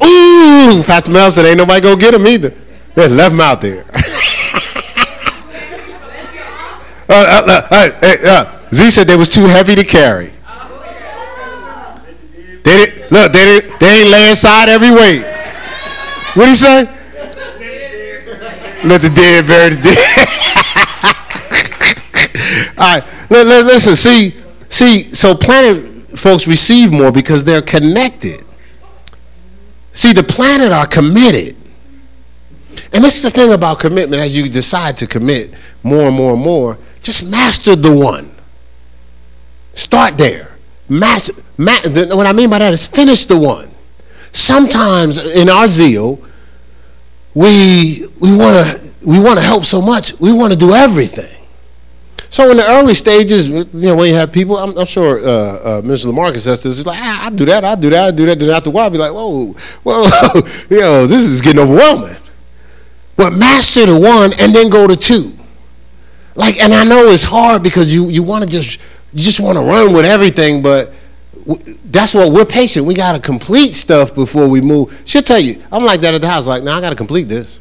Ooh. Pastor Mel said, ain't nobody go get him either. They left him out there. uh, uh, uh, Z said they was too heavy to carry. They did, look, they did, they ain't lay aside every weight. What he say? Let the dead bury the dead. All right, listen. See, see. So planet folks receive more because they're connected. See, the planet are committed. And this is the thing about commitment as you decide to commit more and more and more, just master the one. Start there. Master, ma- what I mean by that is finish the one. Sometimes in our zeal, we, we want to we wanna help so much, we want to do everything. So in the early stages, you know, when you have people, I'm, I'm sure uh, uh, Mr. Lamarcus says this, like, ah, I do that, I do that, I do that. Then after a while, I'll be like, whoa, whoa, you know, this is getting overwhelming. But master the one and then go to two. Like, and I know it's hard because you, you want to just, you just want to run with everything, but that's what we're patient. We got to complete stuff before we move. She'll tell you, I'm like that at the house, like, now nah, I got to complete this.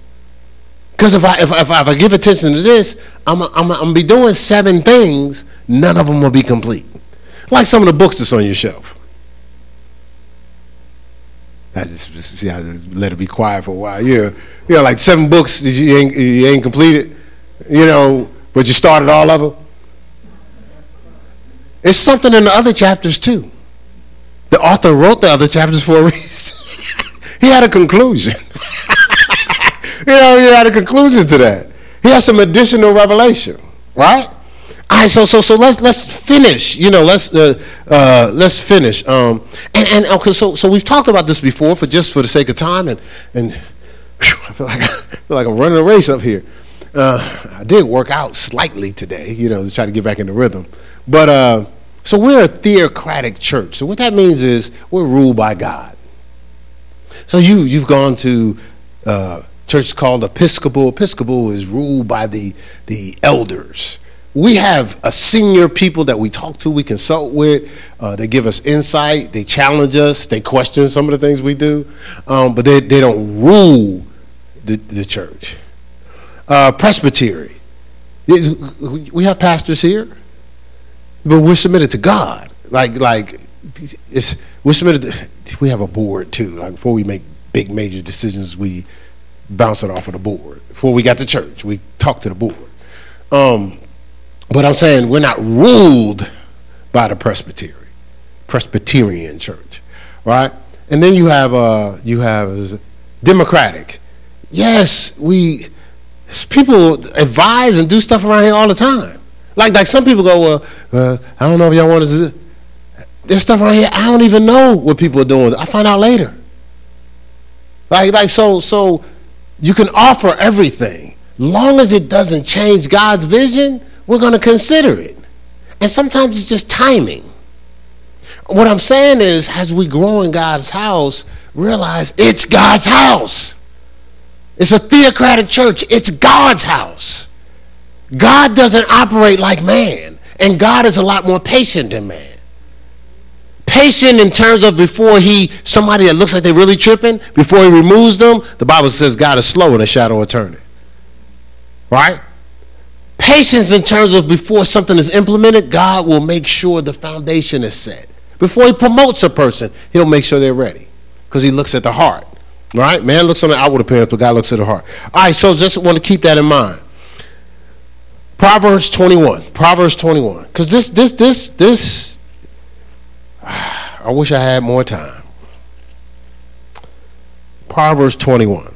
Because if I, if, if, I, if I give attention to this, I'm, I'm, I'm going to be doing seven things, none of them will be complete. Like some of the books that's on your shelf. I just, just see, I just let it be quiet for a while. Yeah, you know, like seven books that you ain't, you ain't completed, you know, but you started all of them. It's something in the other chapters too. The author wrote the other chapters for a reason. he had a conclusion. you know, he had a conclusion to that. He has some additional revelation, right? All right, so so so let's let's finish. You know, let's uh, uh, let's finish. Um, and and okay, so so we've talked about this before, for just for the sake of time, and and whew, I feel like I feel like I'm running a race up here. Uh, I did work out slightly today, you know, to try to get back in the rhythm. But uh, so we're a theocratic church. So what that means is we're ruled by God. So you you've gone to uh, church called Episcopal. Episcopal is ruled by the, the elders. We have a senior people that we talk to, we consult with. Uh, they give us insight, they challenge us, they question some of the things we do, um, but they, they don't rule the, the church. Uh, presbytery. We have pastors here, but we're submitted to God. Like, like it's, we're submitted to, we have a board too. Like before we make big major decisions, we bounce it off of the board. Before we got to church, we talked to the board. Um, but I'm saying we're not ruled by the Presbyterian, Presbyterian church, right? And then you have uh, you have Democratic. Yes, we people advise and do stuff around here all the time. Like like some people go, well, uh, I don't know if y'all want to. There's stuff around here I don't even know what people are doing. I find out later. Like like so so you can offer everything. Long as it doesn't change God's vision, we're going to consider it. And sometimes it's just timing. What I'm saying is, as we grow in God's house, realize it's God's house. It's a theocratic church, it's God's house. God doesn't operate like man, and God is a lot more patient than man. Patient in terms of before he somebody that looks like they're really tripping before he removes them the bible says god is slow in the shadow of turning. Right? Patience in terms of before something is implemented god will make sure the foundation is set. Before he promotes a person he'll make sure they're ready because he looks at the heart right man looks on the outward appearance but god looks at the heart all right so just want to keep that in mind proverbs 21 proverbs 21 because this this this this I wish I had more time. Proverbs 21,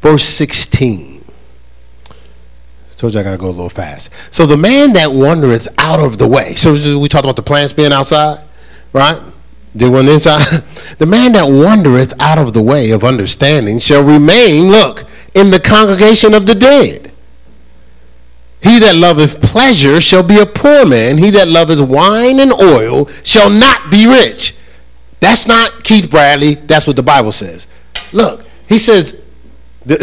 verse 16. I told you I gotta go a little fast. So the man that wandereth out of the way. So we talked about the plants being outside, right? They went inside. the man that wandereth out of the way of understanding shall remain, look, in the congregation of the dead. He that loveth pleasure shall be a poor man. He that loveth wine and oil shall not be rich. That's not Keith Bradley. That's what the Bible says. Look, he says, the,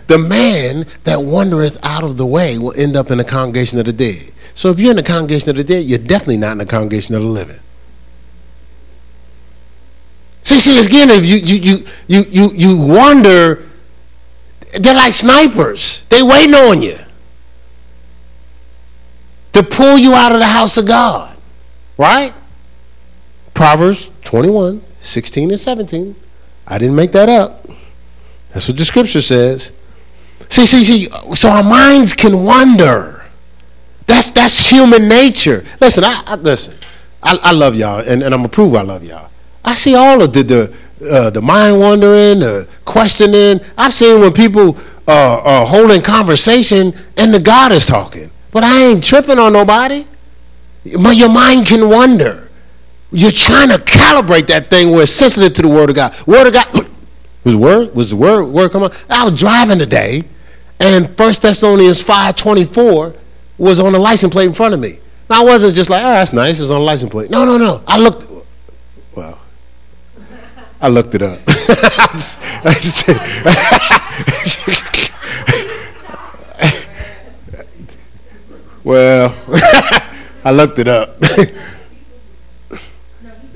the man that wandereth out of the way will end up in the congregation of the dead. So if you're in the congregation of the dead, you're definitely not in the congregation of the living. See, see, again, if you you you you you wander, they're like snipers. They waiting on you. to pull you out of the house of God. Right? Proverbs 21, 16 and 17. I didn't make that up. That's what the scripture says. See, see, see, so our minds can wander. That's that's human nature. Listen, I, I listen. I, I, love y'all, and, and I'm gonna prove I love y'all. I see all of the the uh, the mind wandering, the questioning. I've seen when people uh, are holding conversation and the God is talking, but I ain't tripping on nobody. But your mind can wander. You're trying to calibrate that thing where it's sensitive to the Word of God. Word of God was word was the word word come on. I was driving today, and First Thessalonians five twenty four was on the license plate in front of me. Now I wasn't just like, oh, that's nice. It's on the license plate. No, no, no. I looked. I looked it up. well, I looked it up.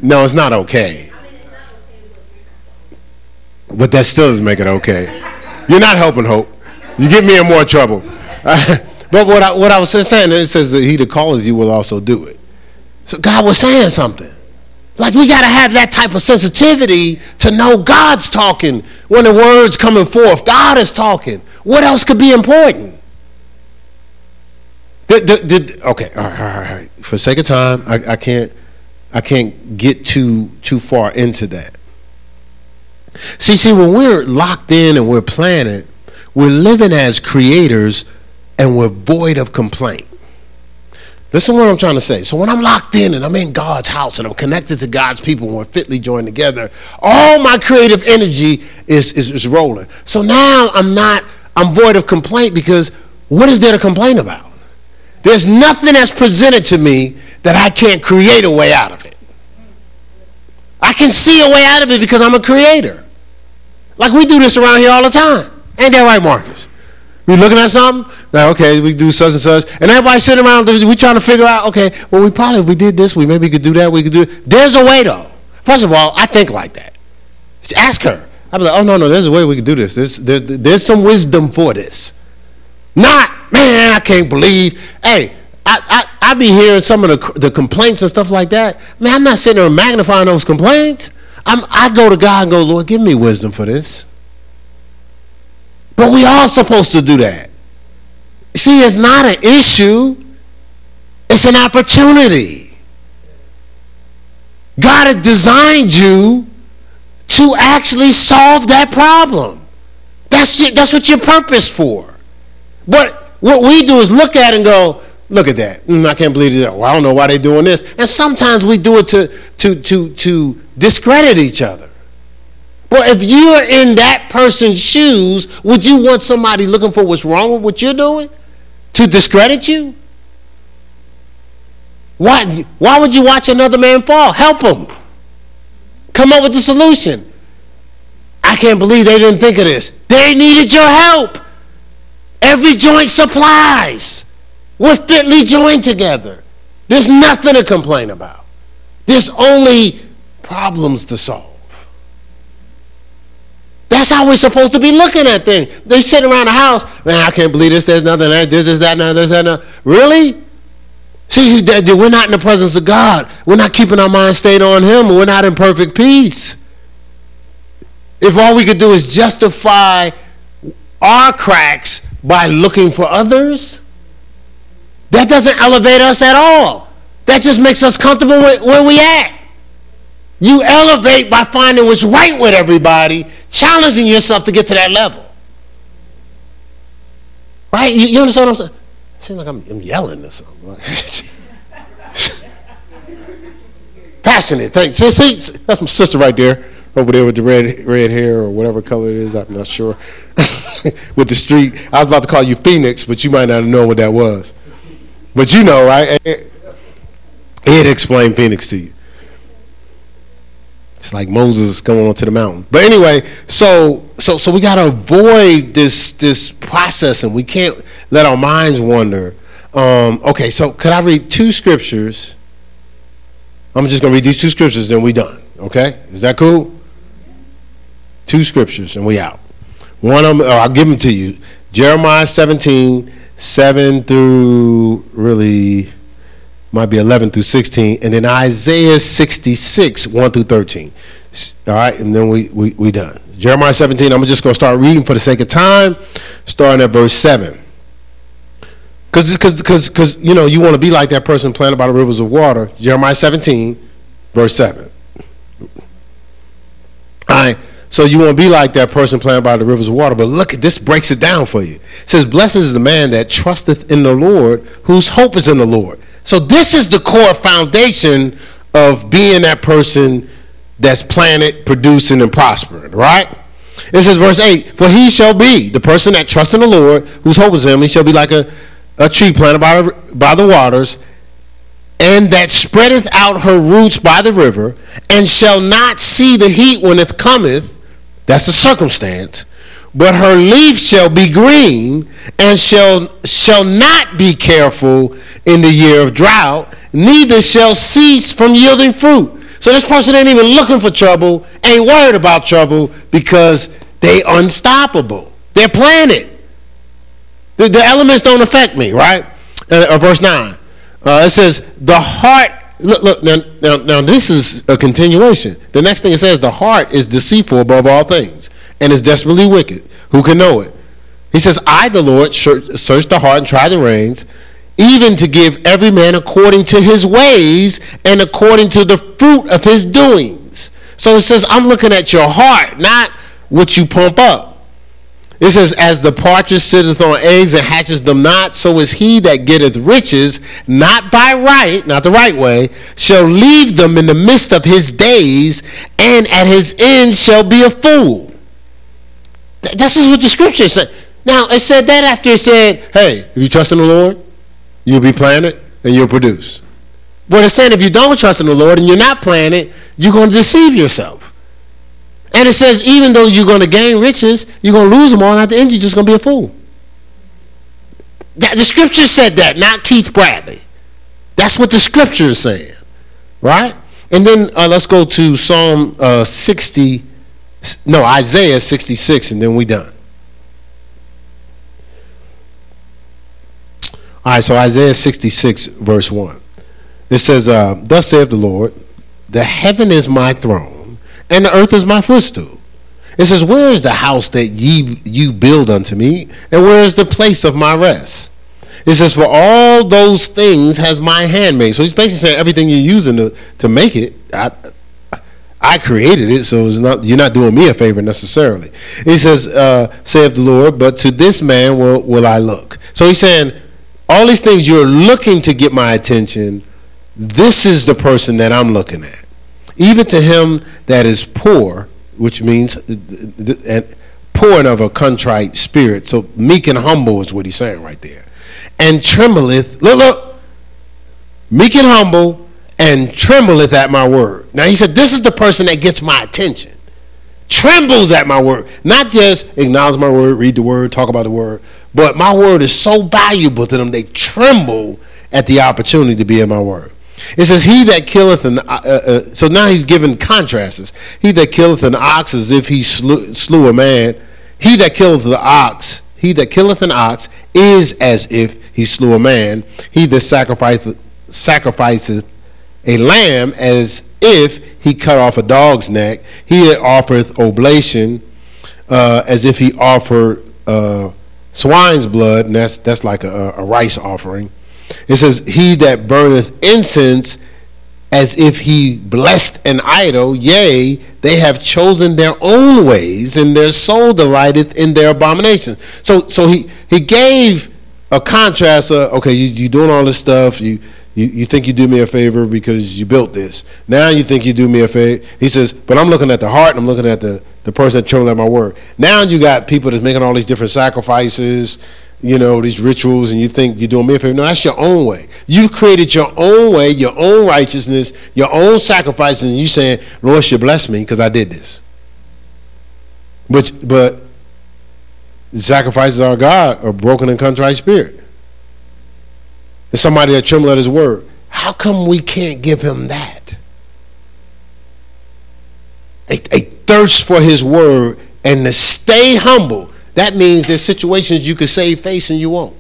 no, it's not okay. But that still doesn't make it okay. You're not helping Hope. You get me in more trouble. but what I, what I was saying, it says that he that calls you will also do it. So God was saying something. Like we got to have that type of sensitivity to know God's talking when the word's coming forth. God is talking. What else could be important? Did, did, did, okay, all right, all right. For sake of time, I, I can't I can't get too too far into that. See, see, when we're locked in and we're planted, we're living as creators and we're void of complaint. Listen is what I'm trying to say. So when I'm locked in and I'm in God's house and I'm connected to God's people and we're fitly joined together, all my creative energy is, is, is rolling. So now I'm not, I'm void of complaint because what is there to complain about? There's nothing that's presented to me that I can't create a way out of it. I can see a way out of it because I'm a creator. Like we do this around here all the time. Ain't that right, Marcus? We looking at something, like, okay, we do such and such, and everybody sitting around, we trying to figure out, okay, well, we probably, if we did this, we maybe could do that, we could do it. There's a way, though. First of all, I think like that. Just ask her. I'd be like, oh, no, no, there's a way we could do this. There's, there's, there's some wisdom for this. Not, man, I can't believe. Hey, I, I, I be hearing some of the, the complaints and stuff like that. Man, I'm not sitting there magnifying those complaints. I'm, I go to God and go, Lord, give me wisdom for this. But we all supposed to do that. See, it's not an issue. It's an opportunity. God has designed you to actually solve that problem. That's, that's what you're purpose for. But what we do is look at it and go, look at that. Mm, I can't believe it. Well, I don't know why they're doing this. And sometimes we do it to, to, to, to discredit each other. Well, if you are in that person's shoes, would you want somebody looking for what's wrong with what you're doing to discredit you? Why, why would you watch another man fall? Help him. Come up with a solution. I can't believe they didn't think of this. They needed your help. Every joint supplies. We're fitly joined together. There's nothing to complain about. There's only problems to solve. That's how we're supposed to be looking at things. They sit around the house, man, I can't believe this, there's nothing, this, is that, no, this, that. Really? See, we're not in the presence of God. We're not keeping our mind stayed on Him. We're not in perfect peace. If all we could do is justify our cracks by looking for others, that doesn't elevate us at all. That just makes us comfortable where we at. You elevate by finding what's right with everybody challenging yourself to get to that level. Right? You, you understand what I'm saying? It seems like I'm, I'm yelling or something. Passionate. Thanks. See, see, that's my sister right there, over there with the red red hair or whatever color it is. I'm not sure. with the street. I was about to call you Phoenix, but you might not know what that was. But you know, right? It explained Phoenix to you. It's like Moses going onto the mountain. But anyway, so so so we got to avoid this this process, and we can't let our minds wander. Um, okay, so could I read two scriptures? I'm just to read these two scriptures, then we done. Okay, is that cool? Two scriptures, and we out. One of them, oh, I'll give them to you. Jeremiah 17, 7 through really might be 11 through 16, and then Isaiah 66, 1 through 13. All right, and then we we, we done. Jeremiah 17, I'm just going to start reading for the sake of time, starting at verse 7. Because, because, because, you know, you want to be like that person planted by the rivers of water. Jeremiah 17, verse 7. All right. So you want to be like that person planted by the rivers of water. But look, at this breaks it down for you. It says, Blessed is the man that trusteth in the Lord, whose hope is in the Lord. So this is the core foundation of being that person that's planted, producing, and prospering, right? It says, verse 8, For he shall be, the person that trusts in the Lord, whose hope is in him, he shall be like a, a tree planted by, by the waters, and that spreadeth out her roots by the river, and shall not see the heat when it cometh, that's the circumstance. But her leaf shall be green and shall shall not be careful in the year of drought, neither shall cease from yielding fruit. So this person ain't even looking for trouble, ain't worried about trouble because they unstoppable. They're planted. The, the elements don't affect me, right? Uh, uh verse 9. Uh, it says, the heart Look, look now, now, now, this is a continuation. The next thing it says, the heart is deceitful above all things and is desperately wicked. Who can know it? He says, I, the Lord, search the heart and try the reins, even to give every man according to his ways and according to the fruit of his doings. So it says, I'm looking at your heart, not what you pump up. It says, As the partridge sitteth on eggs and hatches them not, so is he that getteth riches, not by right, not the right way, shall leave them in the midst of his days, and at his end shall be a fool. This is what the scripture said. Now, it said that after it said, Hey, if you trust in the Lord, you'll be planted and you'll produce. But it's saying if you don't trust in the Lord and you're not planted, you're going to deceive yourself. And it says, even though you're going to gain riches, you're going to lose them all, and at the end, you're just going to be a fool. That, the scripture said that, not Keith Bradley. That's what the scripture is saying, right? And then uh, let's go to Psalm uh, 60, no, Isaiah 66, and then we're done. All right, so Isaiah 66, verse 1. It says, uh, Thus saith the Lord, The heaven is my throne and the earth is my footstool. It says, Where is the house that ye you build unto me, and where is the place of my rest? It says, For all those things has my hand made. So he's basically saying everything you're using to, to make it, I, I created it, so not, you're not doing me a favor necessarily. He says, uh, saith the Lord, but to this man will, will I look. So he's saying, all these things you're looking to get my attention, this is the person that I'm looking at even to him that is poor, which means uh, and poor and of a contrite spirit. So meek and humble is what he's saying right there. And trembleth, look, look, meek and humble, and trembleth at my word. Now he said, this is the person that gets my attention. Trembles at my word. Not just acknowledge my word, read the word, talk about the word, but my word is so valuable to them, they tremble at the opportunity to be in my word. It says, He that killeth an, uh, uh, so now he's giving contrasts. He that killeth an ox as if he slew, slew a man. He that killeth the ox, he that killeth an ox is as if he slew a man. He that sacrificeth, sacrificeth a lamb as if he cut off a dog's neck. He that offereth oblation uh, as if he offered uh, swine's blood, and that's, that's like a, a rice offering. It says, He that burneth incense as if he blessed an idol, yea, they have chosen their own ways, and their soul delighteth in their abominations. So, so he, he gave a contrast of, okay, you, you doing all this stuff, you, you, you think you do me a favor because you built this. Now you think you do me a favor. He says, but I'm looking at the heart, and I'm looking at the, the person that trembled at my word. Now you got people that's making all these different sacrifices, you know, these rituals and you think you're doing me a favor. No, that's your own way. You've created your own way, your own righteousness, your own sacrifices, and you saying, Lord should bless me because I did this. But but the sacrifices of God are broken and contrite spirit. There's somebody that tremble at his word. How come we can't give him that? A, a thirst for his word and to stay humble that means there's situations you could save face and you won't.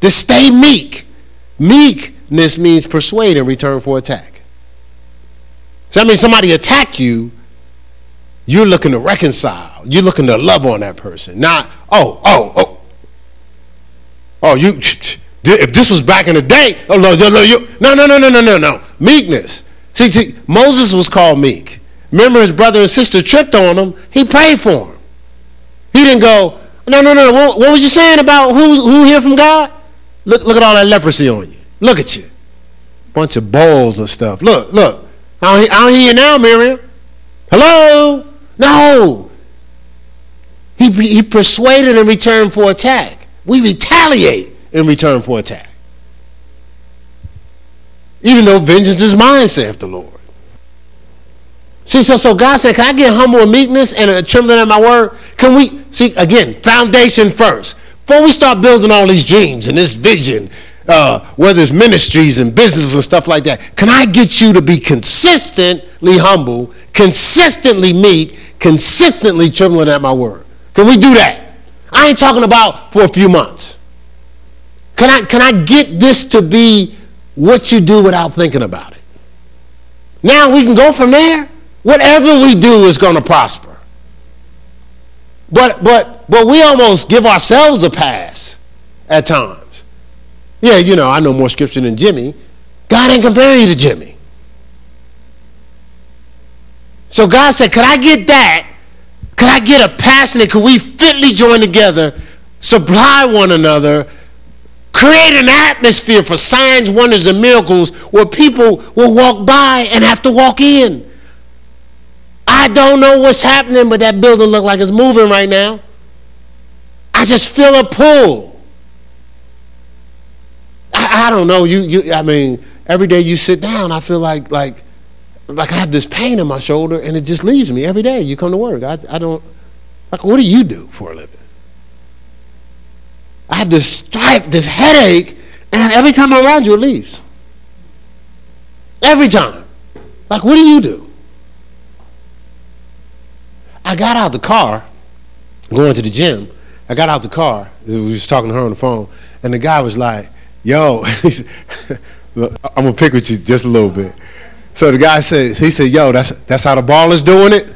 To stay meek. Meekness means persuade in return for attack. So that means somebody attack you, you're looking to reconcile. You're looking to love on that person. Not, oh, oh, oh. Oh, you if this was back in the day, oh no, no, no, you, no, no, no, no, no, no, no. Meekness. See, see, Moses was called meek. Remember his brother and sister tripped on him. He prayed for him. He didn't go, no, no, no. What, what was you saying about who, who hear from God? Look, look at all that leprosy on you. Look at you. Bunch of balls and stuff. Look, look. I don't, I don't hear you now, Miriam. Hello? No. He, he persuaded in return for attack. We retaliate in return for attack. Even though vengeance is mine, saith the Lord. See, so, so God said, Can I get humble and meekness and a trembling at my word? Can we, see, again, foundation first. Before we start building all these dreams and this vision, uh, whether it's ministries and businesses and stuff like that, can I get you to be consistently humble, consistently meek, consistently trembling at my word? Can we do that? I ain't talking about for a few months. Can I, can I get this to be what you do without thinking about it? Now we can go from there. Whatever we do is going to prosper. But, but, but we almost give ourselves a pass at times. Yeah, you know, I know more scripture than Jimmy. God ain't comparing you to Jimmy. So God said, Could I get that? Could I get a passionate? Could we fitly join together, supply one another, create an atmosphere for signs, wonders, and miracles where people will walk by and have to walk in? I don't know what's happening, but that building looks like it's moving right now. I just feel a pull. I, I don't know. You, you, I mean, every day you sit down, I feel like, like, like I have this pain in my shoulder, and it just leaves me every day. You come to work. I, I don't. Like, what do you do for a living? I have this stripe, this headache, and every time I'm around you, it leaves. Every time. Like, what do you do? I got out the car, going to the gym. I got out the car. We was talking to her on the phone, and the guy was like, "Yo," I'm gonna pick with you just a little bit. So the guy said, "He said, yo, that's that's how the ball is doing it."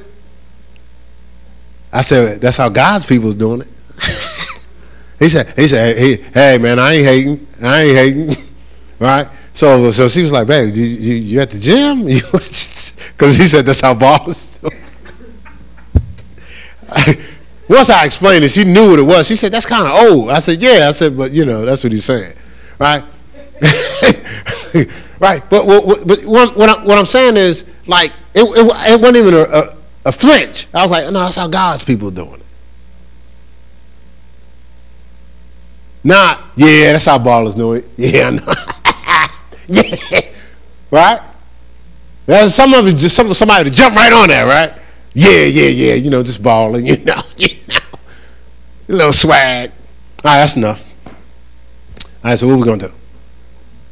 I said, "That's how God's people's doing it." he said, "He said, hey, hey, man, I ain't hating. I ain't hating, right?" So so she was like, "Babe, you, you, you at the gym?" Because he said that's how ball is Once I explained it, she knew what it was. She said, "That's kind of old." I said, "Yeah." I said, "But you know, that's what he's saying, right?" right. But, but, but what, I, what I'm saying is, like, it, it, it wasn't even a, a, a, flinch. I was like, "No, that's how God's people are doing it." Not, yeah, that's how ballers do it. Yeah, no. yeah, right. Some of it just some, somebody to jump right on that, right? Yeah, yeah, yeah. You know, just balling. You know, you know, a little swag. All right, that's enough. All right, so what are we gonna do?